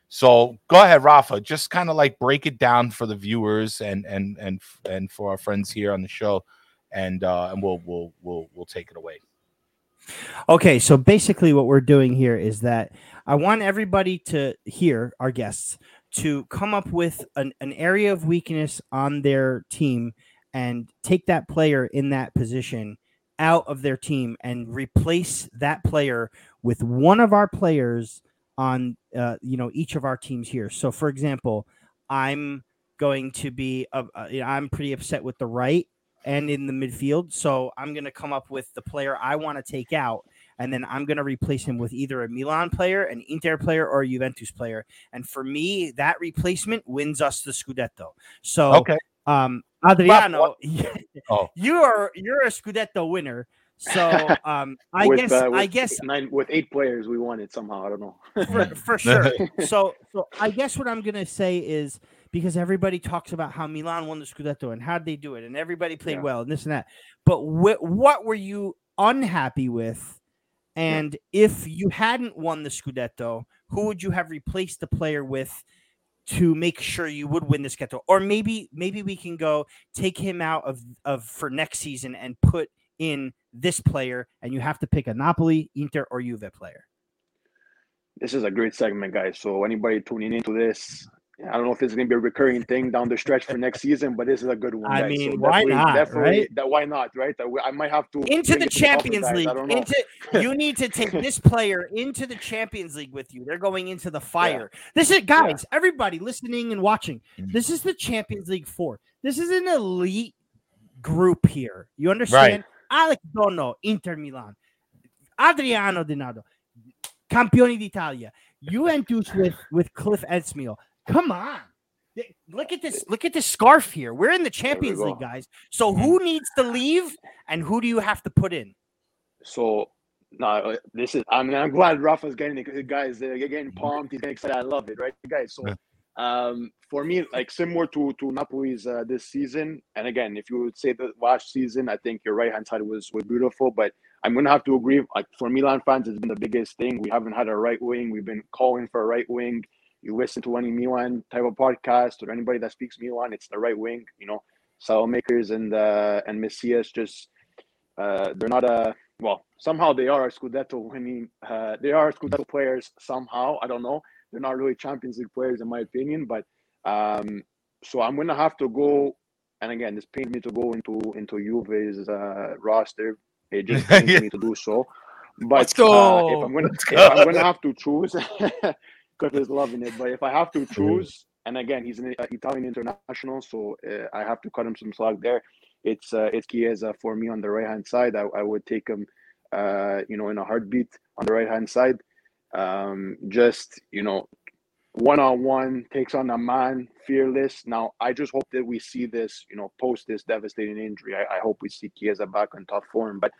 so go ahead, Rafa. Just kind of like break it down for the viewers and and and and for our friends here on the show, and uh, and we'll we'll we'll we'll take it away. Okay, so basically what we're doing here is that I want everybody to hear our guests to come up with an, an area of weakness on their team and take that player in that position out of their team and replace that player with one of our players on uh, you know each of our teams here. So for example, I'm going to be uh, uh, I'm pretty upset with the right and in the midfield. So I'm going to come up with the player I want to take out, and then I'm going to replace him with either a Milan player, an Inter player, or a Juventus player. And for me, that replacement wins us the Scudetto. So, Okay. um, Adriano, Oh. you are you're a Scudetto winner. So, um, I with, guess uh, I guess nine with eight players, we won it somehow. I don't know. for, for sure. So, so I guess what I'm gonna say is because everybody talks about how Milan won the Scudetto and how did they do it, and everybody played Yeah. well and this and that. But wh- what were you unhappy with? And if you hadn't won the Scudetto, who would you have replaced the player with to make sure you would win the Scudetto? Or maybe maybe we can go take him out of of for next season and put in this player, and you have to pick a Napoli, Inter, or Juve player. This is a great segment, guys. So anybody tuning into this, I don't know if it's going to be a recurring thing down the stretch for next season, but this is a good one. I guys. mean, so why not, Definitely, right? That, why not, right? That I might have to into the it to the office, Champions guys. League. I don't know. Into you need to take this player into the Champions League with you. They're going into the fire. This is guys, everybody listening and watching. Mhm. This is the Champions League four. This is an elite group here. You understand? Alex Dono, Inter Milan, Adriano Donato, Campioni d'Italia, Juventus with with Cliff Edsmiel. Come on. Look at this. Look at this scarf here. We're in the Champions. League, guys. So who needs to leave and who do you have to put in? So no, this is. I mean, I'm glad Rafa's getting it. Guys, they're getting pumped. He's getting excited. I love it, right, guys? So, um, for me, like similar to to Napoli's uh, this season. And again, if you would say the last season, I think your right hand side was was beautiful. But I'm gonna have to agree. Like for Milan fans, it's been the biggest thing. We haven't had a right wing. We've been calling for a right wing. You listen to any Milan type of podcast or anybody that speaks Milan, it's the right wing. You know, Saelemaekers and uh, and Messias just uh, they're not a well somehow they are a Scudetto winning uh, they are Scudetto players somehow I don't know they're not really Champions League players in my opinion but um, so I'm gonna have to go and again this pains me to go into into Juve's uh, roster it just pains Yeah. me to do so but Let's uh, go. if I'm gonna if I'm gonna have to choose Cliff is loving it but if I have to choose and again he's an Italian international so uh, I have to cut him some slack there it's uh, it's Chiesa for me on the right hand side. I, I would take him, uh, you know, in a heartbeat on the right hand side. Um, just you know, one on one takes on a man, fearless. Now I just hope that we see this, you know, post this devastating injury. I, I hope we see Chiesa back on top form. But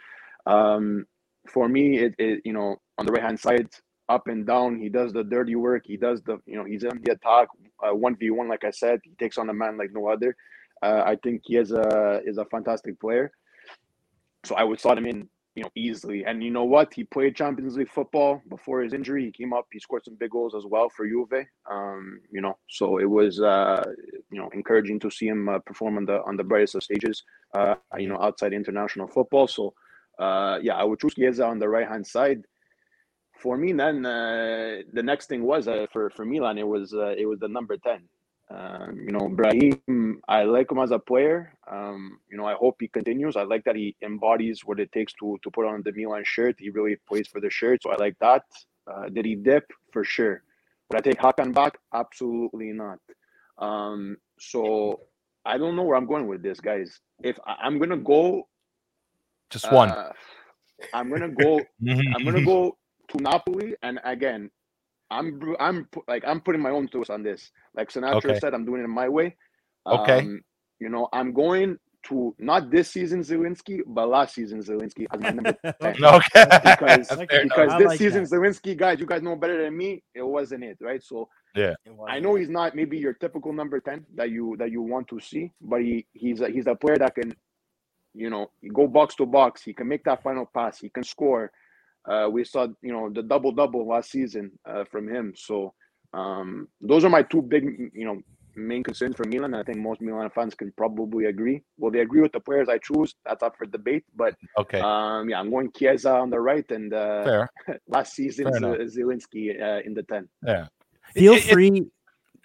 um, for me, it, it you know on the right hand side, up and down, he does the dirty work. He does the you know he's in the attack, one v one. Like I said, he takes on a man like no other. Uh, I think he is a is a fantastic player. So I would slot him in, you know, easily. And you know what? He played Champions League football before his injury. He came up. He scored some big goals as well for Juve. Um, you know, so it was uh, you know encouraging to see him uh, perform on the on the brightest of stages. Uh, you know, outside international football. So uh, yeah, I would choose Chiesa on the right hand side. For me, then uh, the next thing was uh, for for Milan. It was uh, it was the number ten. Um, you know, Brahim, I like him as a player. Um, you know, I hope he continues. I like that he embodies what it takes to to put on the Milan shirt. He really plays for the shirt, so I like that. Uh, did he dip? For sure. Would I take Hakan back? Absolutely not. Um, so I don't know where I'm going with this, guys. If I, I'm gonna go, Just one. uh, I'm gonna go I'm gonna go to Napoli, and again, I'm I'm like I'm putting my own twist on this. Like Sinatra Okay. said, I'm doing it my way. Okay. Um, you know, I'm going to not this season Zielinski, but last season Zielinski as my number 10. Okay. Because, because this like season that. Zielinski, guys, you guys know better than me. It wasn't it, right? So yeah, I know he's not maybe your typical number ten that you that you want to see, but he he's a, he's a player that can, you know, go box to box. He can make that final pass. He can score. Uh, we saw you know the double double last season uh, from him. So um, those are my two big you know main concerns for Milan. I think most Milan fans can probably agree. Will they agree with the players I choose? That's up for debate. But Okay. um, yeah, I'm going Chiesa on the right and uh, Fair. last season Fair enough. Uh, in the ten. Yeah. Feel It- it- free.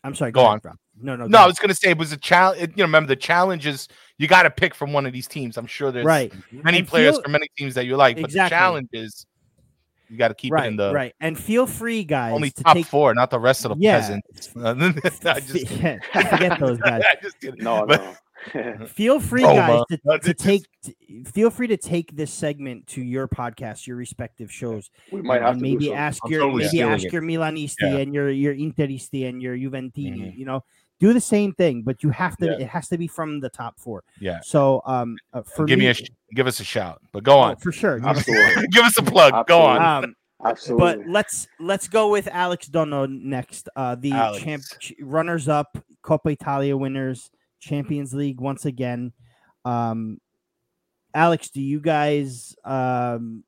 I'm sorry. Go ahead, on. Rob. No, no. No, I was gonna say it was a challenge. You know, remember the challenges. You got to pick from one of these teams. I'm sure there's right. many And players feel- from many teams that you like, but Exactly. the challenge is you got to keep right, it in the right. And feel free, guys, only to top take four, not the rest of the Yeah. peasants. I just Yeah, forget those guys. I just kidding. No, no. Feel free, Roma. guys, to, to take. t- Feel free to take this segment to your podcast, your respective shows, we might and have to maybe ask I'm your totally maybe ask it. your Milanisti Yeah. and your your Interisti and your Juventini. Mhm. You know, do the same thing, but you have to. Yeah. It has to be from the top four. Yeah. So, um, uh, for give me me, a sh- give us a shout. But go oh, on. for sure. you- Absolutely. give us a plug. Go on. Um, Absolutely. but let's let's go with Alex Dono next. Uh, the Alex. champ ch- runners up, Coppa Italia winners, Champions League once again. Um, Alex, do you guys um,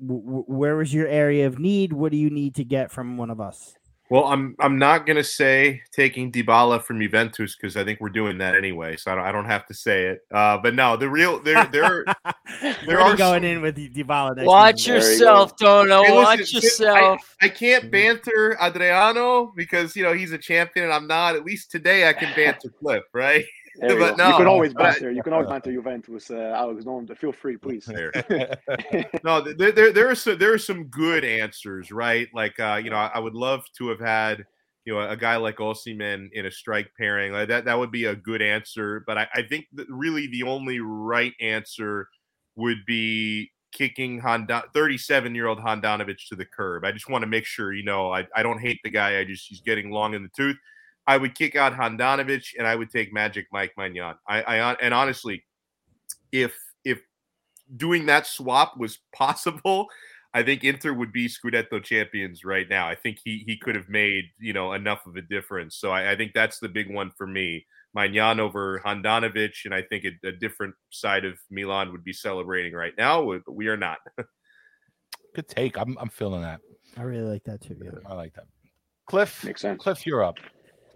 w- w- where was your area of need? What do you need to get from one of us? Well, I'm I'm not gonna say taking Dybala from Juventus because I think we're doing that anyway, so I don't I don't have to say it. Uh, but no, the real there there there are are going some- in with Dybala. next Watch season. Yourself, Dono. Hey, Watch listen, yourself. I can't banter Adriano because you know he's a champion and I'm not. At least today I can banter Cliff, right? There you, But go. you can always but banter. You can always banter Juventus, with uh, Alex. No, feel free, please. There. no, there, there, there are some there are some good answers, right? Like, uh, you know, I, I would love to have had, you know, a guy like Osimhen in a strike pairing. Like that, that would be a good answer. But I, I think that really the only right answer would be kicking Honda, 37 year old Handanovic to the curb. I just want to make sure, you know, I, I don't hate the guy. I just he's getting long in the tooth. I would kick out Handanovic and I would take Magic Mike Maignan. I, I and honestly, if if doing that swap was possible, I think Inter would be Scudetto champions right now. I think he he could have made you know enough of a difference. So I, I think that's the big one for me. Maignan over Handanovic, and I think a, a different side of Milan would be celebrating right now, but we are not. Good take. I'm I'm feeling that. I really like that too. Yeah. I like that. Cliff, Makes sense. Cliff, you're up.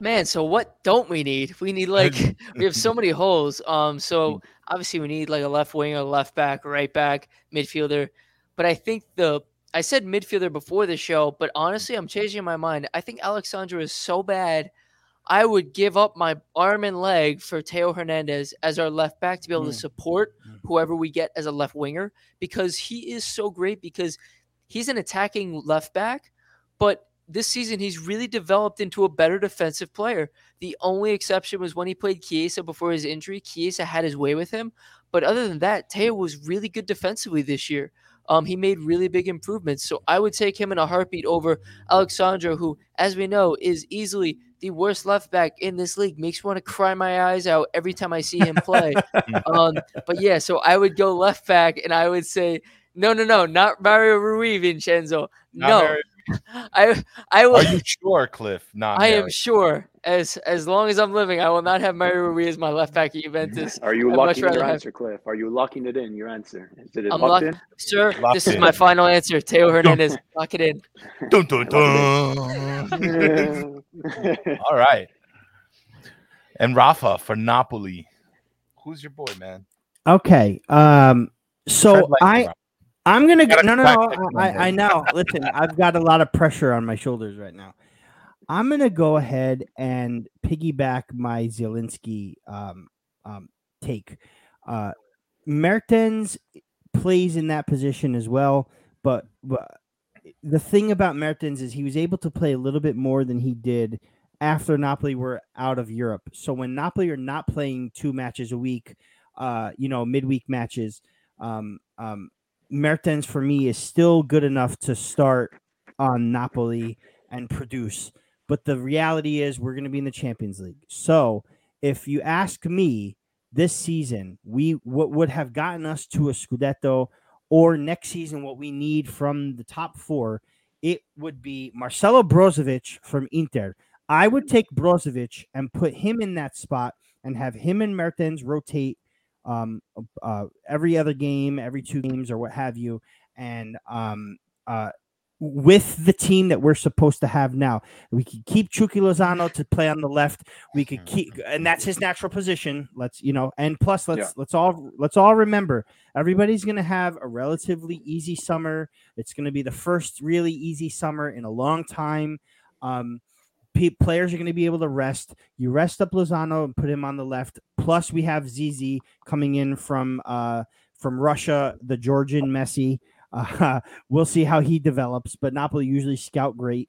Man, so what don't we need? We need like we have so many holes. Um, so obviously we need like a left winger, left back, right back, midfielder. But I think the I said midfielder before the show, but honestly, I'm changing my mind. I think Alex Sandro is so bad. I would give up my arm and leg for Theo Hernandez as our left back to be able to Mm. support Mm. whoever we get as a left winger because he is so great because he's an attacking left back, but this season he's really developed into a better defensive player. The only exception was when he played Chiesa before his injury. Chiesa had his way with him, but other than that, Theo was really good defensively this year. Um, he made really big improvements, so I would take him in a heartbeat over Alex Sandro, who, as we know, is easily the worst left back in this league. Makes me want to cry my eyes out every time I see him play. um, but yeah, so I would go left back, and I would say, no, no, no, not Mario Rui, Vincenzo. Not no, Mary- I, I will. Are you sure, Cliff? Not I am sure, as as long as I'm living, I will not have Mario Rui as my left back at Juventus. Are you I'd locking in rather your have- answer, Cliff? Are you locking it in? Your answer is it I'm locked lock- Sir, Locked this is my final answer. Theo Hernandez, lock it in. Dun, dun, dun. in? All right. And Rafa for Napoli. Who's your boy, man? Okay. Um. So I Rafa. I'm gonna go. No, no, no. I, I know. Listen, I've got a lot of pressure on my shoulders right now. I'm gonna go ahead and piggyback my Zielinski um, um, take. Uh, Mertens plays in that position as well, but, but the thing about Mertens is he was able to play a little bit more than he did after Napoli were out of Europe. So when Napoli are not playing two matches a week, uh, you know, midweek matches, um, um, Mertens for me is still good enough to start on Napoli and produce. But the reality is we're going to be in the Champions League. So if you ask me this season, we what would have gotten us to a Scudetto or next season what we need from the top four, it would be Marcelo Brozovic from Inter. I would take Brozovic and put him in that spot and have him and Mertens rotate um, uh, every other game, every two games, or what have you, and um, uh, with the team that we're supposed to have now, we could keep Chucky Lozano to play on the left. We could keep, and that's his natural position. Let's you know, and plus let's Yeah. let's all let's all remember everybody's going to have a relatively easy summer. It's going to be the first really easy summer in a long time. Um, pe- players are going to be able to rest. You rest up Lozano and put him on the left. Plus, we have Zizi coming in from uh, from Russia, the Georgian Messi. Uh, we'll see how he develops, but Napoli usually scout great.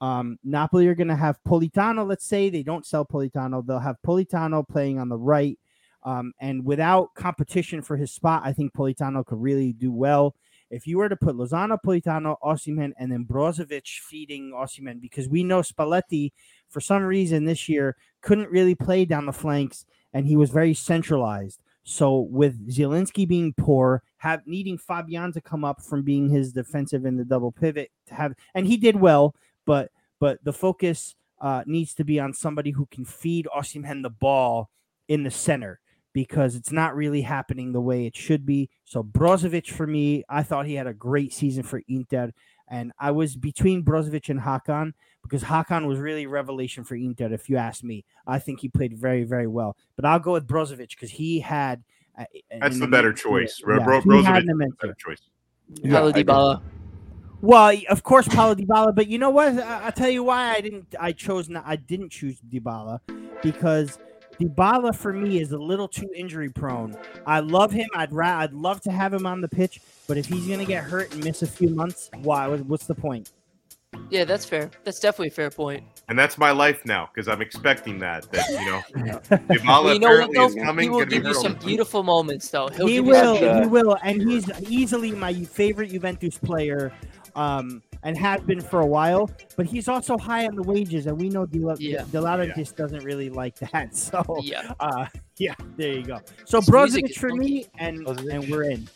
Um, Napoli are going to have Politano. Let's say they don't sell Politano, they'll have Politano playing on the right. Um, and without competition for his spot, I think Politano could really do well. If you were to put Lozano, Politano, Osimhen, and then Brozovic feeding Osimhen, because we know Spalletti, for some reason this year, couldn't really play down the flanks, and he was very centralized. So with Zielinski being poor, have needing Fabian to come up from being his defensive in the double pivot to have, and he did well, but but the focus uh, needs to be on somebody who can feed Osimhen the ball in the center because it's not really happening the way it should be. So Brozovic for me, I thought he had a great season for Inter. And I was between Brozovic and Hakan because Hakan was really a revelation for Inter. If you ask me, I think he played very, very well. But I'll go with Brozovic because he had. Uh, That's the better choice. yeah, Bro, he Brozovic had an the immense- better choice. Paulo Dybala. Well, of course, Paulo Dybala, but you know what? I- I'll tell you why I didn't. I chose not. I didn't choose Dybala because Dybala for me is a little too injury prone. I love him. I'd ra- I'd love to have him on the pitch, but if he's gonna get hurt and miss a few months, why? What's the point? Yeah, that's fair. That's definitely a fair point. And that's my life now because I'm expecting that. That you know, Dybala you know apparently is coming. He will gonna be give you some on- beautiful moments, though. He'll he give you some will. He will, and he's easily my favorite Juventus player. Um, and has been for a while, but he's also high on the wages, and we know De, La- Yeah. De La Yeah. just doesn't really like that. So, Yeah, uh, yeah, there you go. So His music Brozovic for me, and Brozovic. and we're in.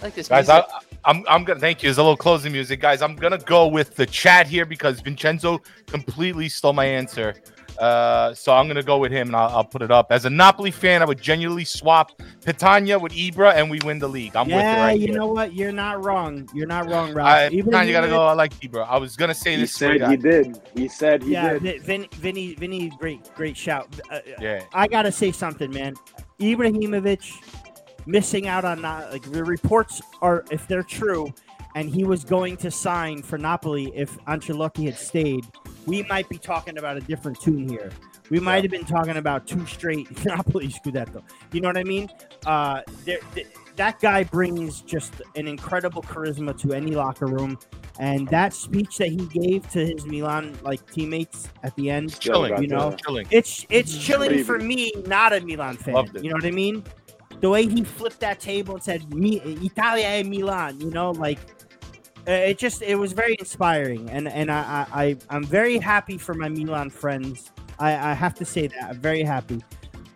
I like this. Guys, music. I, I'm I'm gonna thank you. There's a little closing music, guys. I'm gonna go with the chat here because Vincenzo completely stole my answer. Uh, so I'm gonna go with him, and I'll, I'll put it up. As a Napoli fan, I would genuinely swap Petagna with Ibra, and we win the league. I'm with it yeah, right you here. know what? You're not wrong. You're not wrong, Ralph. I, Even Petagna if gotta you- go. I like Ibra. I was gonna say He this. for said he did. He said he Yeah, did. Vi- Vin, Vinny, Vinny, great, great shout. Uh, Yeah. I gotta say something, man. Ibrahimovic missing out on not like the reports are if they're true, and he was going to sign for Napoli if Ancelotti had stayed. We might be talking about a different tune here. We might have been talking about two straight Napoli Scudetto. You know what I mean? Uh, there, th- that guy brings just an incredible charisma to any locker room, and that speech that he gave to his Milan like teammates at the end, Chilling, you know, Chilling. it's it's chilling Crazy. for me, not a Milan fan. You know what I mean? The way he flipped that table and said "Mi Italia e Milan," you know, like Uh, it just it was very inspiring, and and I I I- I'm very happy for my Milan friends. I I have to say that I'm very happy.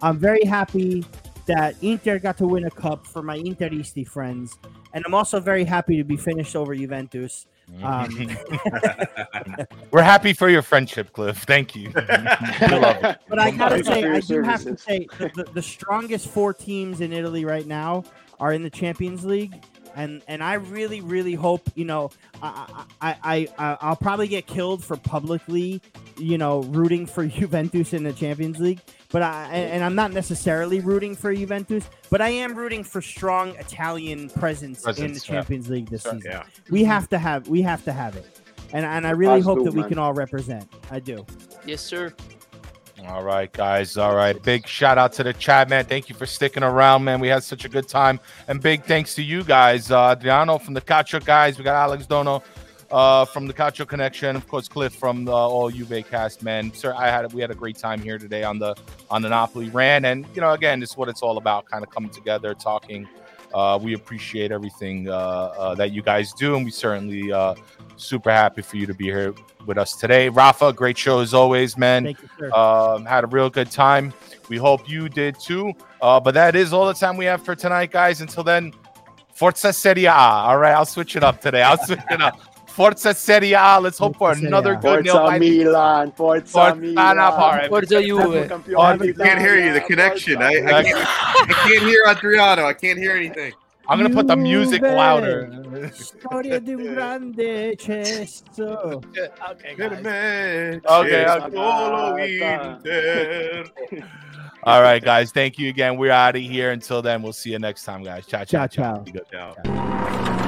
I'm very happy that Inter got to win a cup for my Interisti friends, and I'm also very happy to be finished over Juventus. Um, mm-hmm. We're happy for your friendship, Cliff. Thank you. We. But I gotta say, I your do have to say, the, the, the strongest four teams in Italy right now are in the Champions League, and and I really, really hope you know, I I I, I I'll probably get killed for publicly, you know, rooting for Juventus in the Champions League. But I and, and I'm not necessarily rooting for Juventus, but I am rooting for strong Italian presence, in the Presence, yeah. Champions League this Sure, season. yeah. We have to have we have to have it, and and I really Us hope too, that we man. can all represent. I do. yes, sir. All right, guys. All right. Big shout out to the chat, man. Thank you for sticking around, man. We had such a good time. And big thanks to you guys. Uh, Adriano from the Cacho guys. We got Alex Dono uh, from the Cacho Connection. Of course, Cliff from the All Juve cast, man. Sir, I had we had a great time here today on the on the Napoli rant. And you know, again, is what it's all about, kind of coming together, talking. Uh, we appreciate everything uh, uh, that you guys do, and we certainly uh, super happy for you to be here with us today. Rafa, great show as always, man. Thank you, sir. Um, had a real good time. We hope you did too. Uh, but that is all the time we have for tonight, guys. Until then, Forza Serie A. All right, I'll switch it up today. I'll switch it up. Forza Serie A. Let's hope for another A. good nail Forza biting. Milan, Forza Forza Milan. Napoli. Forza Juve. Campione I I can't hear you. The connection. I, I, can't, I can't hear Adriano. I can't hear anything. I'm gonna put the music louder. Storia di un grande cesto. Okay, Okay, okay. Ah, All right, guys. Thank you again. We're out of here. Until then, we'll see you next time, guys. Ciao, ciao, Ciao, ciao. Ciao. Ciao.